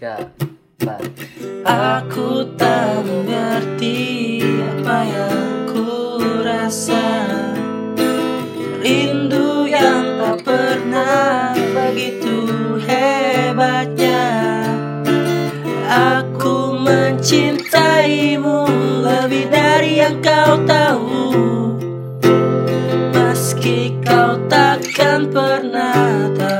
tiga, empat. Aku tak mengerti apa yang ku rasa. Rindu yang tak pernah begitu hebatnya. Aku mencintaimu lebih dari yang kau tahu. Meski kau takkan pernah tahu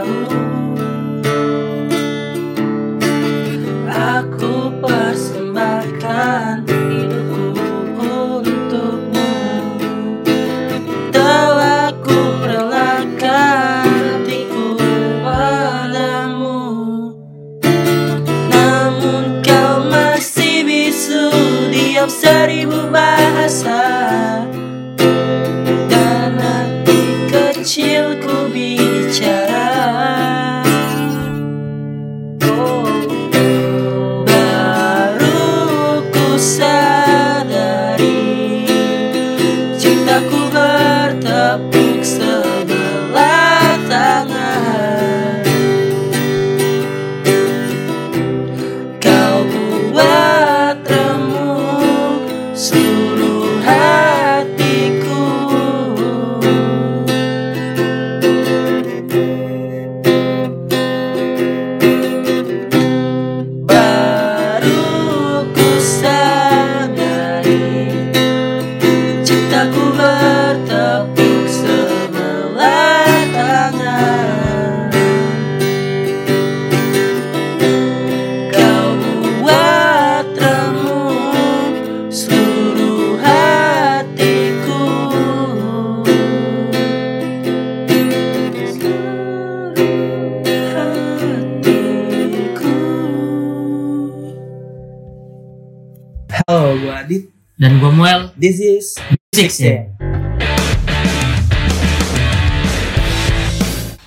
Six ya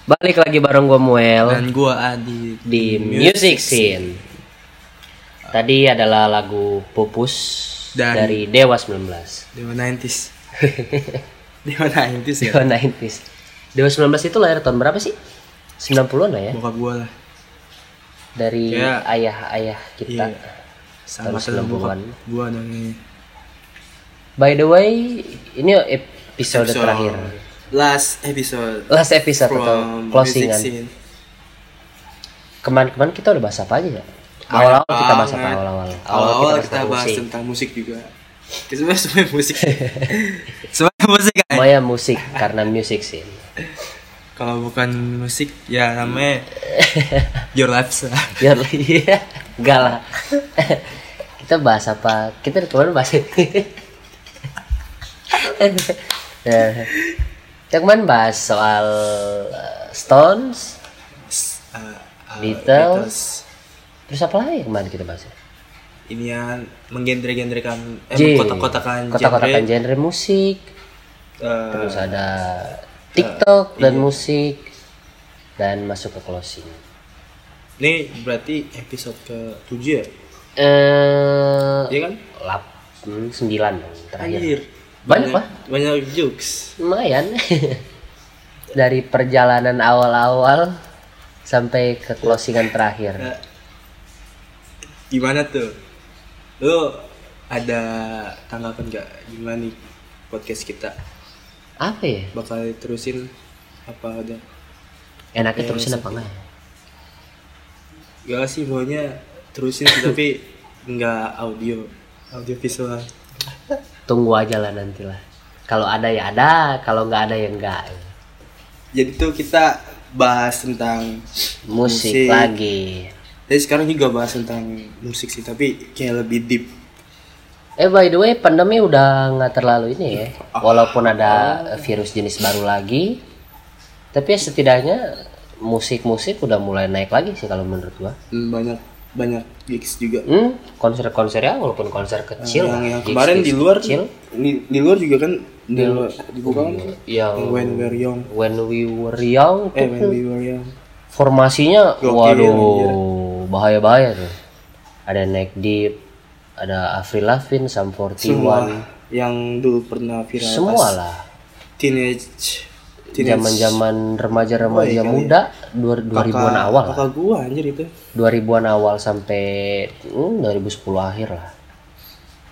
Balik lagi bareng gue Muel dan gue Adit di Music Scene. Tadi adalah lagu Pupus Dan- dari Dewa 19. Dewa 90s. Dewa 90s ya. Dewa 90s. Dewa 19 itu lahir tahun berapa sih? 90-an lah ya. Bokap gue lah. Dari ayah-ayah kita. Iya. Sama Tahun sama bokap 90-an. gue namanya. By the way, ini episode, terakhir. Last episode. Last episode atau closingan. Kemarin-kemarin kita udah bahas apa aja ya? Awal-awal kita bahas apa awal-awal? Awal-awal kita tentang bahas musik. tentang musik juga. Kita sebenarnya semuanya musik. semuanya musik kan? Semuanya musik karena music scene. Kalau bukan musik ya namanya Your Life lah. Iya, enggak lah. kita bahas apa? Kita kemarin bahas Ya. Kita kemarin bahas soal uh, Stones, Uh, uh, Beatles. terus apa lagi kemarin kita bahas? Ini yang menggenre-genrekan eh kotak-kotakan kotak-kotakan genre. genre musik, eh, terus ada TikTok dan musik dan masuk ke closing. Ini berarti episode ke 7 ya? Eh, Iya kan? lap, hmm, sembilan dong terakhir. Anjir. Banyak, Pak. Banyak jokes. lumayan dari perjalanan awal-awal sampai ke closingan terakhir Nah, gimana tuh? Lu ada tanggapan gak gimana nih podcast kita? apa ya Bakal terusin apa ada? enaknya Ya, terusin apa enggak? Gak sih maunya terusin tapi nggak audio, audio visual. Tunggu aja lah nanti lah. Kalau ada ya ada kalau nggak ada ya enggak Jadi tuh kita bahas tentang musik, lagi. Jadi sekarang juga bahas tentang musik sih, tapi kayak lebih deep. eh by the way pandemi udah nggak terlalu ini ya. Walaupun ada virus jenis baru lagi tapi ya setidaknya musik-musik udah mulai naik lagi sih kalau menurut gua. Dan banyak banyak gigs juga. hmm konser-konser ya walaupun konser kecil yang, yang gigs- kemarin di luar kecil di, di luar juga kan di luar dibuka kan? Yang when we were young. When we were young eh when we were young. formasinya Gokil, waduh bahaya bahaya tuh. Ada Neck Deep ada Avril Lavigne Sum 41 semua yang dulu pernah viral semua lah. Teenage. Zaman-zaman remaja-remaja Oh, iya, muda dua 2000-an Kakak- awal lah. kakak gua anjir itu 2000-an awal sampai hmm, 2010 akhir lah.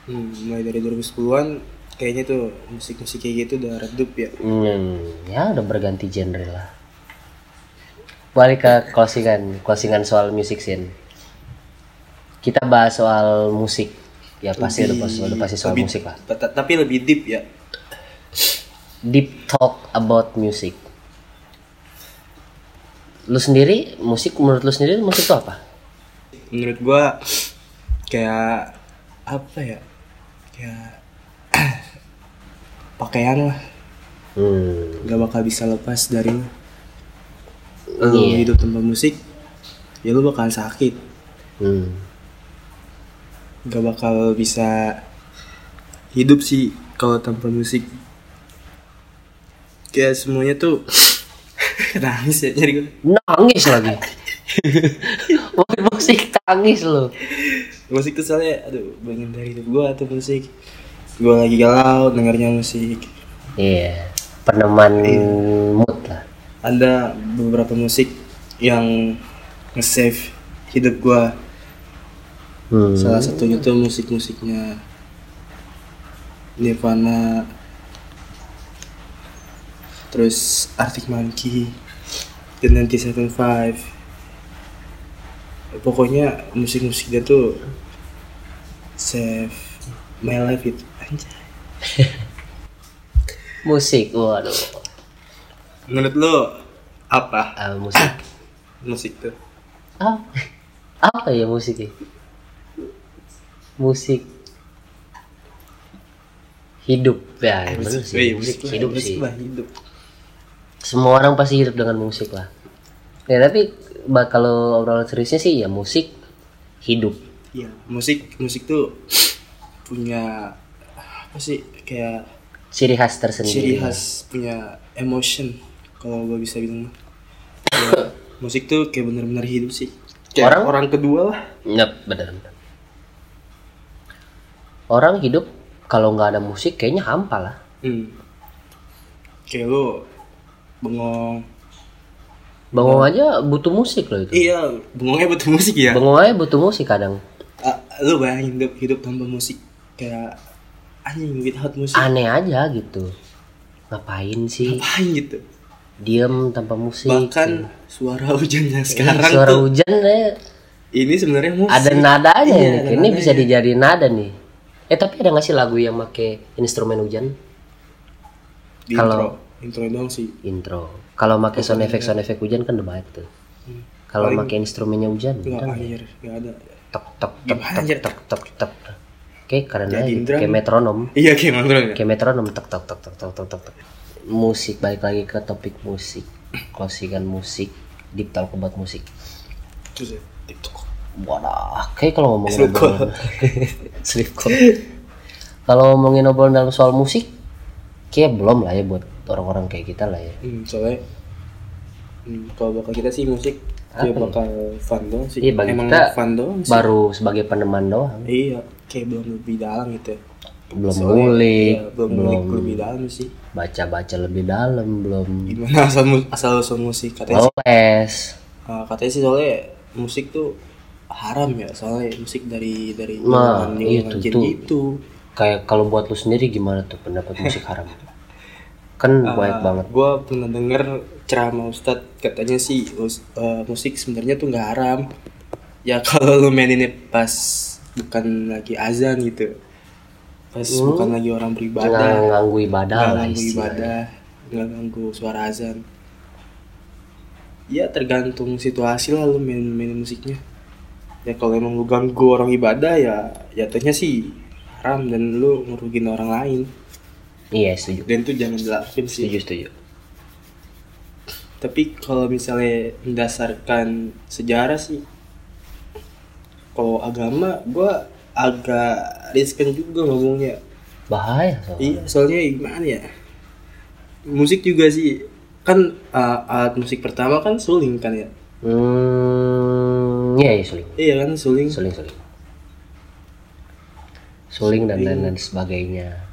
hmm, mulai dari 2010-an kayaknya tuh musik-musik kayak gitu udah redup ya Hmm, ya udah berganti genre lah. Balik ke closingan, closingan soal music scene. Kita bahas soal musik. Ya pasti udah pasti, udah pasti soal Lebih- musik lah. ta- tapi lebih deep ya Deep talk about music. Lu sendiri musik menurut lu sendiri musik itu apa? menurut gua kayak apa ya kayak pakaian lah Hmm, nggak bakal bisa lepas dari lu lu Iya. hidup tanpa musik ya lu bakal sakit hmm. nggak bakal bisa hidup sih kalau tanpa musik kayak semuanya tuh nangis ya nyari gue Nangis lagi. Wah, musik tangis lu. musik tuh soalnya aduh bagian dari hidup gua tuh musik gua lagi galau dengarnya musik Iya, peneman mood lah. ada beberapa musik yang nge-save hidup gua Hmm. salah satunya tuh musik-musiknya Nirvana terus Arctic Monkey The 1975 pokoknya musik-musik dia tuh save my life itu anjay Musik, waduh. menurut lo apa? Ah, musik. musik tuh. Apa apa ya musik ya? musik. Hidup ya bener sih Wih, musik lah, hidup musik sih. hidup semua orang pasti hidup dengan musik lah. Ya tapi kalau obrolan seriusnya sih ya musik hidup. Iya, musik musik tuh punya apa sih kayak ciri khas tersendiri. ciri khas punya emotion kalau gue bisa bilang. Kayak musik tuh kayak bener-bener hidup sih. Kayak Orang- orang, kedua lah. Yap, benar benar. orang hidup kalau nggak ada musik kayaknya hampa lah. Hmm. kayak lu bengong. Bengong aja butuh musik loh itu. Iya bengongnya butuh musik ya. Bengong aja butuh musik kadang. Ah, lu bayangin hidup hidup tanpa musik. Kayak anjing without musik. Aneh aja gitu. Ngapain sih? Ngapain gitu? Diem tanpa musik bahkan suara hujannya Ih, sekarang suara tuh hujan eh, ini sebenarnya musik. Ada nadanya Iya, nih ada ini nadanya. bisa dijadiin nada nih. Eh tapi ada nggak sih lagu yang make instrumen hujan? Kalau- intro doang sih. Intro. Kalau pakai sound ya. effect sound effect hujan kan udah banyak tuh. Iya. Kalau pakai instrumennya hujan nggak kan akhir nggak ada. Tok tok tok tok tok tok Oke, karena kayak metronom. Iya, kayak metronom. Ya. Kayak metronom. Tok tok tok tok tok tok tok. Musik balik lagi ke topik musik. Closingan musik, deep talk buat musik. Terus kalau ngomongin obrolan. Kalau ngomongin obrolan dalam soal musik, kayak belum lah ya buat orang-orang kayak kita lah ya. hmm, soalnya hmm, kalau bakal kita sih musik Apa dia ya? bakal fun doang sih Iya, bagi emang kita fun doang sih Baru sebagai peneman doang, iya kayak belum lebih dalam gitu ya. belum Soalnya, ngulik, iya, belum belum lebih dalam sih baca-baca lebih dalam, belum gimana asal asal usul musik katanya sih les. uh, katanya sih soalnya musik tuh haram ya soalnya musik dari dari Nah, itu jin tuh. gitu Kayak kalau buat lu sendiri gimana tuh pendapat musik haram? Kan banyak banget. gue pernah denger ceramah ustadz katanya sih uh, musik sebenarnya tuh nggak haram. Ya kalau lu maininnya pas bukan lagi azan gitu pas bukan lagi orang Nggak beribadah ganggu ibadah nggak ganggu ibadah nggak ganggu suara azan. Ya tergantung situasi lah lu main main musiknya. Ya kalau emang lu ganggu orang ibadah ya jatuhnya sih haram dan lu ngerugin orang lain Iya, setuju. dan itu jangan dilakuin sih Setuju, setuju. tapi kalau misalnya mendasarkan sejarah sih kalau agama gua agak riskan juga ngomongnya Bahaya soalnya. iya soalnya gimana ya musik juga sih kan uh, alat musik pertama kan suling kan ya Hmm, iya, iya suling. iya kan suling Suling, suling. Suling dan lain-lain sebagainya.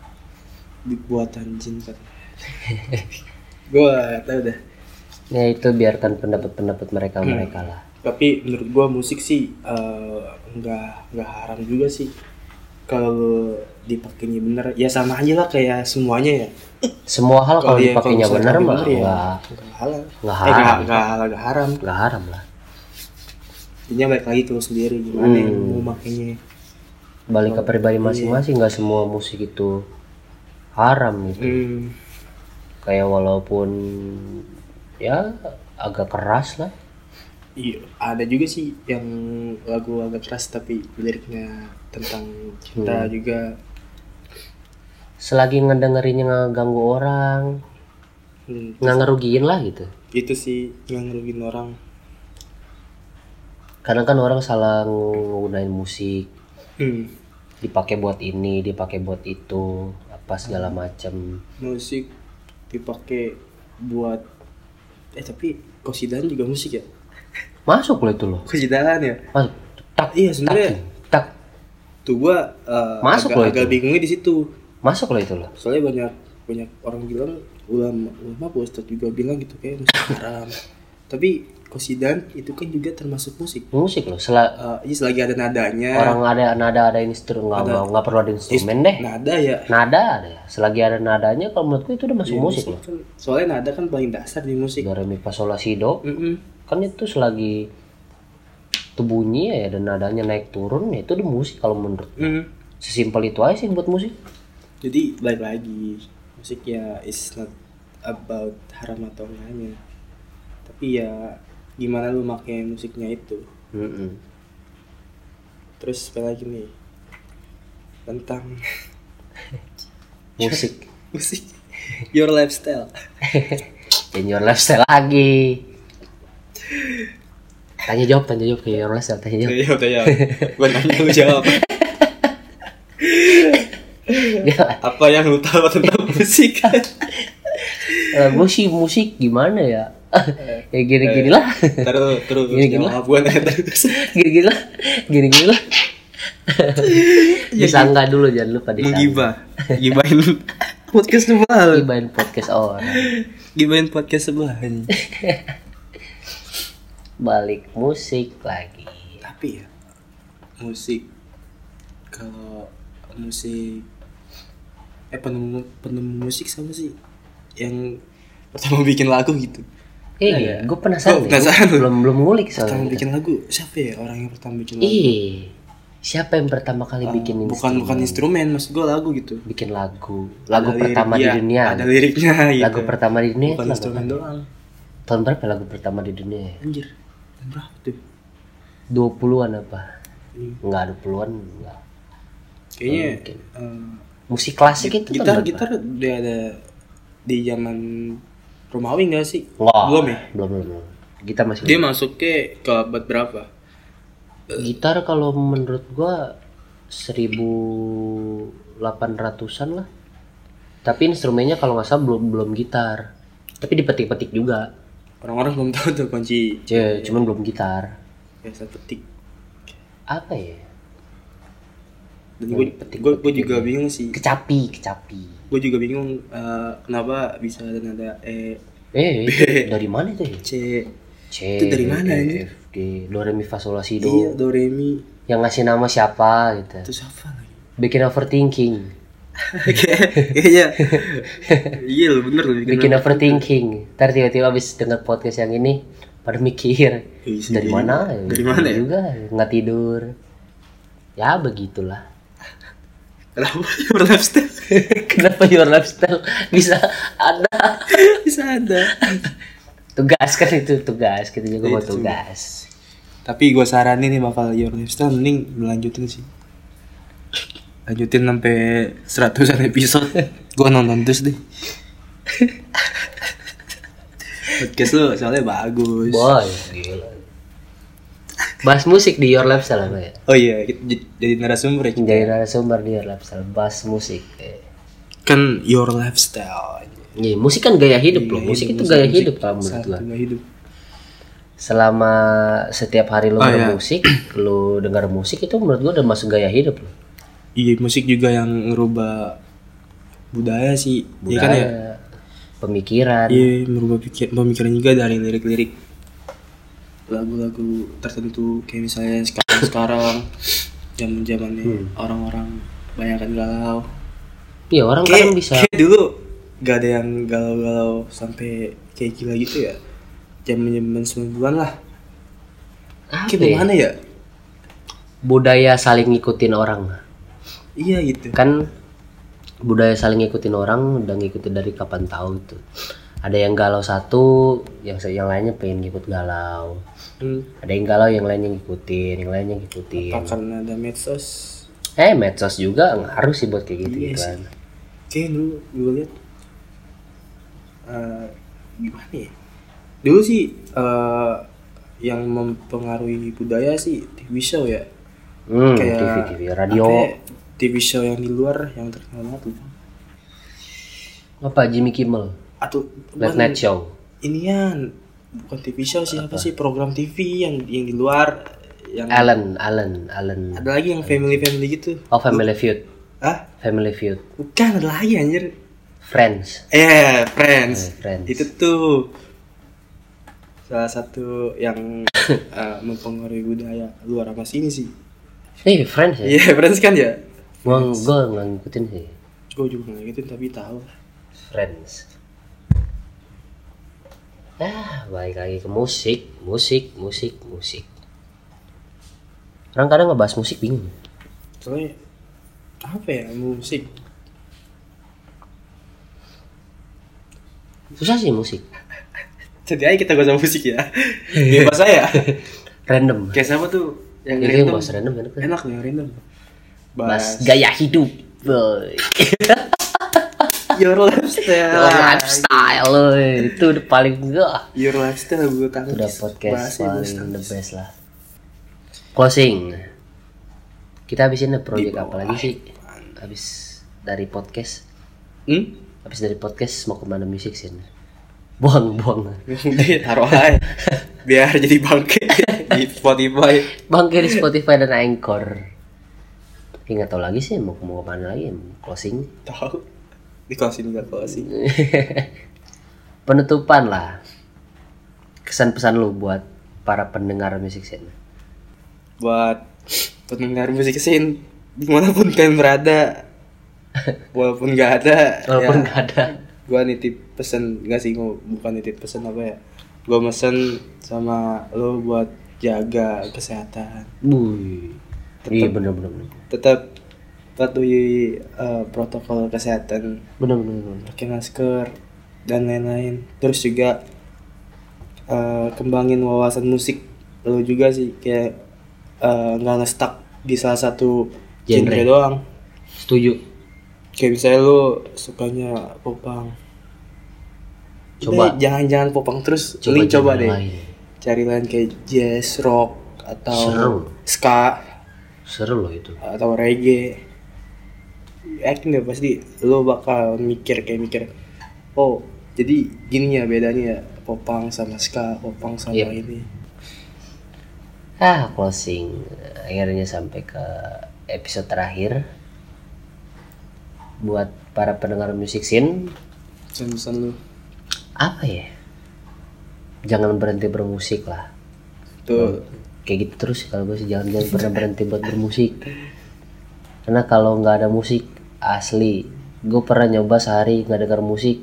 buatan jin kan gue tau dah. Ya itu biarkan pendapat-pendapat mereka mereka lah. Tapi menurut gua musik sih eh, nggak nggak haram juga sih. Kalau dipakainya bener ya sama aja lah kayak semuanya ya. Semua hal kalau dipakainya pakai mah bener ya nggak halal. nggak eh, nggak haram. halal nggak haram. Nggak haram lah. Intinya balik lagi ke lu sendiri gimana yang Hmm. mau makainya balik ke pribadi Iya. masing-masing nggak semua musik itu haram gitu hmm. kayak walaupun ya agak keras lah iya ada juga sih yang lagu agak keras tapi liriknya tentang cinta Hmm. juga selagi ngedengerinnya nggak ganggu orang hmm. nggak ngerugiin lah gitu itu sih yang ngerugiin orang kadang kan orang salah nggunain musik hmm. dipakai buat ini dipakai buat itu apa segala macam musik dipakai buat eh tapi kosidan juga musik ya? Masuk loh itu loh. Kosidan ya? Masuk. Tak iya sebenarnya tak tuh gua eh, Masuk agak, loh agak itu. bingungnya di situ. Masuk loh itu loh. Soalnya banyak banyak orang bilang ulama ulama ustadz juga bilang gitu kayak musik haram. Tapi kosidan itu kan juga termasuk musik. Musik loh sela Eh, iya selagi ada nadanya. Orang ada nada ada instrumen nggak nggak nggak perlu ada instrumen deh. nada ya. Nada ada ya. selagi ada nadanya kalau menurutku itu udah masuk musik loh. kan, soalnya nada kan paling dasar di musik. Do re mi fa sol la si do Mm-mm. kan itu selagi itu bunyi ya dan nadanya naik turun ya itu udah musik kalau menurut Mm. sesimpel itu aja sih buat musik. Jadi balik lagi. Musik ya is not about haram atau enggaknya tapi ya gimana lu pakai musiknya itu. Mm-mm. terus apa lagi nih? Tentang musik. Musik. Your lifestyle. In your lifestyle lagi. Tanya jawab tanya jawab ke your lifestyle tanya jawab. Ya udah ya gue nanya lu jawab. Apa yang lu tahu tentang musik? Eh, gue sih musik gimana ya ya gini-gini lah. terus terus Gini, gini gue nanya terus gini-gini lah. Gini-gini lah. Disangka dulu jangan lupa disangka. Menggibah. Gibahin podcast sebelah. Gibahin podcast orang. Gibahin podcast sebelah. Balik musik lagi. Tapi ya musik kalau musik eh penemu penemu musik sama sih? Yang pertama bikin lagu gitu eh gue penasaran, Gua nih. penasaran. Belum belum ngulik pertama soalnya bikin lagu. Siapa ya orang yang pertama bikin lagu? Ih siapa yang pertama kali bikin Ah, bukan bukan instrumen maksud gue lagu gitu. Bikin lagu. Lagu Ada lirik- pertama iya, di dunia. ada liriknya gitu lagu pertama di dunia bukan instrumen doang. Tahun berapa lagu pertama di dunia? Ya? anjir Tahun berapa tuh? 20-an apa? Hmm. enggak 20-an enggak kayaknya Mungkin. eh, musik klasik itu gitar gitar udah ada di zaman Romawi nggak sih? Enggak, belum ya? Belum belum belum. gitar masih dia masuk ke ke abad berapa? Gitar kalau menurut gua 1800-an lah. Tapi instrumennya kalau nggak salah belum belum gitar. Tapi dipetik-petik juga. Orang-orang belum tahu tuh kunci. C cuman belum gitar. Biasa petik apa ya dan gue petik- gue gue juga bingung sih. Kecapi kecapi. Gue juga bingung eh, kenapa bisa ada nada e. Eh dari mana itu ya? C. C Itu dari mana D, ini? F G. Do re mi fa sol la si do. Iya do re mi. Yang ngasih nama siapa gitu. Terus apa lagi? Bikin overthinking. Iya. Lo bener lo bikin overthinking. ntar tiba-tiba abis denger podcast yang ini pada mikir Iya sih. dari mana ya? Dari mana ya? juga nggak tidur. Ya begitulah kenapa? Your lifestyle. Kenapa your lifestyle? Bisa ada. Bisa ada. Tugas kan itu tugas. Kita juga mau Itu. tugas. Tapi gue saranin nih bakal your lifestyle mending lanjutin sih. Lanjutin sampai seratusan episode. Gue nonton terus deh. Podcast lu soalnya bagus. Boy gila bahas musik di your lifestyle apa ya oh iya jadi narasumber ya jadi narasumber di your lifestyle bahas musik Eh. kan your lifestyle Iya, musik kan gaya hidup loh. Iya, Musik hidup, itu musik, gaya musik. hidup kalau menurut gua. gaya hidup Selama setiap hari lo Oh, iya. bermusik, lo dengar musik itu menurut gua udah masuk gaya hidup loh. iya musik juga yang ngerubah budaya sih Iya kan ya Budaya. pemikiran Iya, merubah pikir, pemikiran juga dari lirik-lirik lagu-lagu tertentu kayak misalnya sekarang sekarang zaman zamannya Hmm. orang-orang banyak kan galau. iya orang Kayak, kadang bisa kayak dulu gak ada yang galau-galau sampai kayak gila gitu ya. Zaman zaman 90-an lah. apa Kayak ya? gimana ya? budaya saling ngikutin orang Iya gitu. kan budaya saling ngikutin orang udah ngikutin dari kapan tahu itu ada yang galau satu yang yang lainnya pengen ngikut galau. Hmm, ada yang galau yang lainnya ngikutin yang lainnya ngikutin. Apa karena ada medsos? eh medsos juga ngaruh sih buat kayak gitu Iya gitu kan. Kayak dulu gue liat eh, gimana ya? Dulu sih eh, yang mempengaruhi budaya sih TV show ya. hmm, Kayak TV TV radio. ya, TV show yang di luar yang terkenal banget apa Jimmy Kimmel Atau Late bukan- Night Show Inian bukan TV show sih apa sih program TV yang yang di luar yang Allen Allen Allen ada lagi yang family family gitu. oh Family Feud Ah, Family Feud bukan ada lagi anjir. Friends Eh, Friends. Eh, Friends. Itu tuh salah satu yang eh, mempengaruhi budaya luar sama sini sih. eh Friends ya Iya, Friends kan ya. gua gua nggak ngikutin sih Gue juga nggak gitu tapi tahu. Friends. Ah, balik lagi ke musik, musik, musik, musik. Orang kadang ngebahas musik bingung. Soalnya apa ya musik? Susah sih musik. Jadi aja kita sama musik ya. Bebas saya. Random. Kayak siapa tuh yang Itu yang random? bahas random enak kan? Enak nih yang random. Bahas Bahas gaya hidup. Boy. your lifestyle. Your lifestyle loh. Itu udah paling enggak. Your lifestyle gue. Itu udah podcast gue paling the best lah. Closing. Kita habisin project Di apa lagi sih? Habis dari podcast. Hmm? Habis dari podcast mau ke mana musik sih? Buang, buang. Taruh aja biar jadi bangke di Spotify. Bangke di Spotify dan Anchor. Tapi nggak tahu lagi sih mau mau ke mana lagi closing. Tahu di closing juga closing. Penutupan lah. Kesan pesan lu buat para pendengar musik scene. Buat pendengar musik scene di mana pun kalian berada, walaupun nggak ada, Walaupun ya, nggak ada. gua nitip pesen nggak sih gua bukan nitip pesen apa ya? Gua mesen sama lo buat jaga kesehatan. Wuih. Iya bener bener bener. Tetap patuhi eh, protokol kesehatan bener. pakai masker dan lain-lain terus juga eh, kembangin wawasan musik lo juga sih kayak eh, nggak ngestak di salah satu genre, Genre. doang Setuju. kayak misalnya lo sukanya popang Coba. Jangan-jangan popang terus Coba coba deh lain. cari lain kayak jazz rock atau Seru. ska Seru loh itu. atau reggae yakin deh pasti lo bakal mikir kayak mikir oh jadi gini ya bedanya ya popang sama ska popang sama Yep. ini Ah, closing. Akhirnya sampai ke episode terakhir. Buat para pendengar musik scene, pesan-pesan lo apa ya? Jangan berhenti bermusik lah. tuh Kayak gitu terus kalau gue sih jangan jangan pernah berhenti buat bermusik. Karena kalau nggak ada musik asli, gue pernah nyoba sehari nggak dengar musik,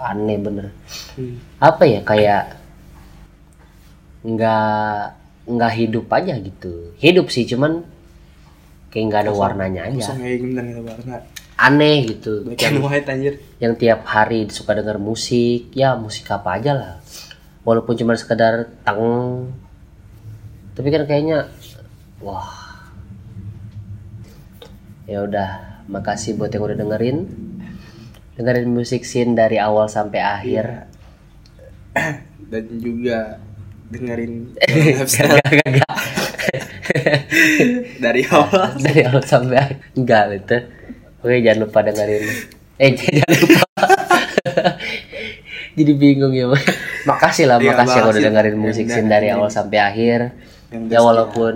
aneh bener. Hmm. Apa ya kayak nggak nggak hidup aja gitu. Hidup sih cuman kayak nggak ada warnanya aja. gitu warna Aneh gitu. black and white anjir yang tiap hari suka denger musik ya musik apa aja lah walaupun cuma sekedar tang tapi kan kayaknya wah ya udah makasih buat yang udah dengerin. Dengerin musik scene dari awal sampai akhir. Dan juga dengerin Gak, gak, gak. dari awal. Dari awal sampai akhir. Enggak itu. Oke jangan lupa dengerin. Eh jangan lupa. Jadi bingung ya makasih lah Iya, makasih yang udah dengerin musik scene dari awal sampai akhir. Ya udah walaupun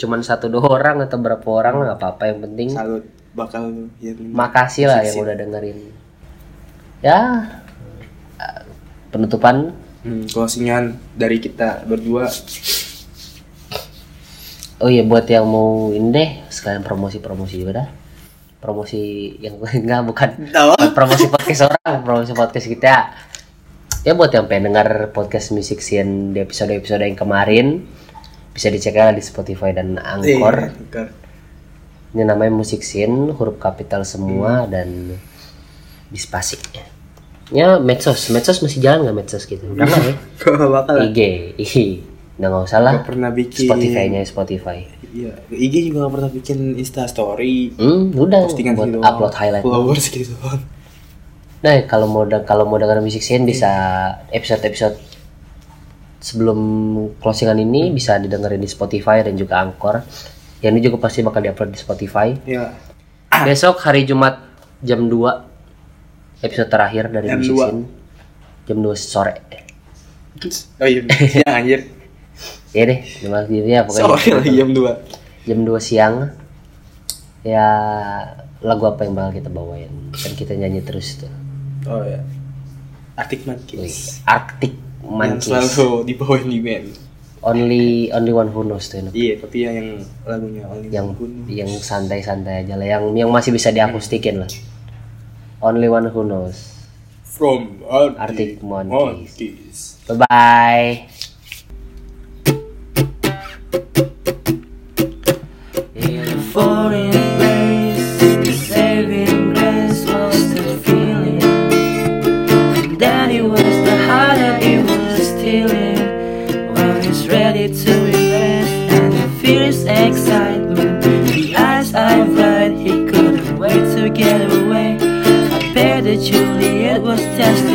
cuman satu dua orang atau berapa orang nggak apa-apa. Yang penting salut bakal yang makasih lah yang udah dengerin. Ya penutupan. Hmm, closingan dari kita berdua. oh iya buat yang mau ini deh sekalian promosi-promosi juga dah. Promosi yang enggak bukan. Promosi podcast orang promosi podcast kita. Ya buat yang pengen dengar podcast music scene di episode-episode yang kemarin bisa dicek di Spotify dan Anchor. Iya, Anchor. Ini namanya musik scene huruf kapital semua dan dispasi. Ya medsos. Medsos masih jalan nggak medsos gitu? Udah nggak ya? Gak bakal. IG ih udah nggak usah lah. Gak pernah bikin. Spotify-nya Spotify. Iya, IG juga gak pernah bikin Insta story. hmm udah. Postingan buat gitu upload highlight Followers gitu. Nah kalau mau kalau mau dengar musik scene bisa episode episode sebelum closingan ini bisa didengerin di Spotify dan juga Anchor yang ini juga pasti bakal diupload di Spotify Iya. besok hari Jumat jam 2 episode terakhir dari Jam Music 2. Scene jam 2 sore Oh iya, siang anjir. ya deh cuma gitu ya pokoknya Sorry lagi jam 2. jam 2 siang ya lagu apa yang bakal kita bawain kan kita nyanyi terus tuh Oh iya. Arctic Monkeys. Arctic Yang Monkeys selalu dibawain di band. Only only one who knows tuh. Iya, tapi yang, yang lagunya Only yang One Who Knows. yang santai-santai aja lah yang yang masih bisa diakustikin lah only one who knows From Arctic Arctic, Monkeys. Monkeys. bye bye just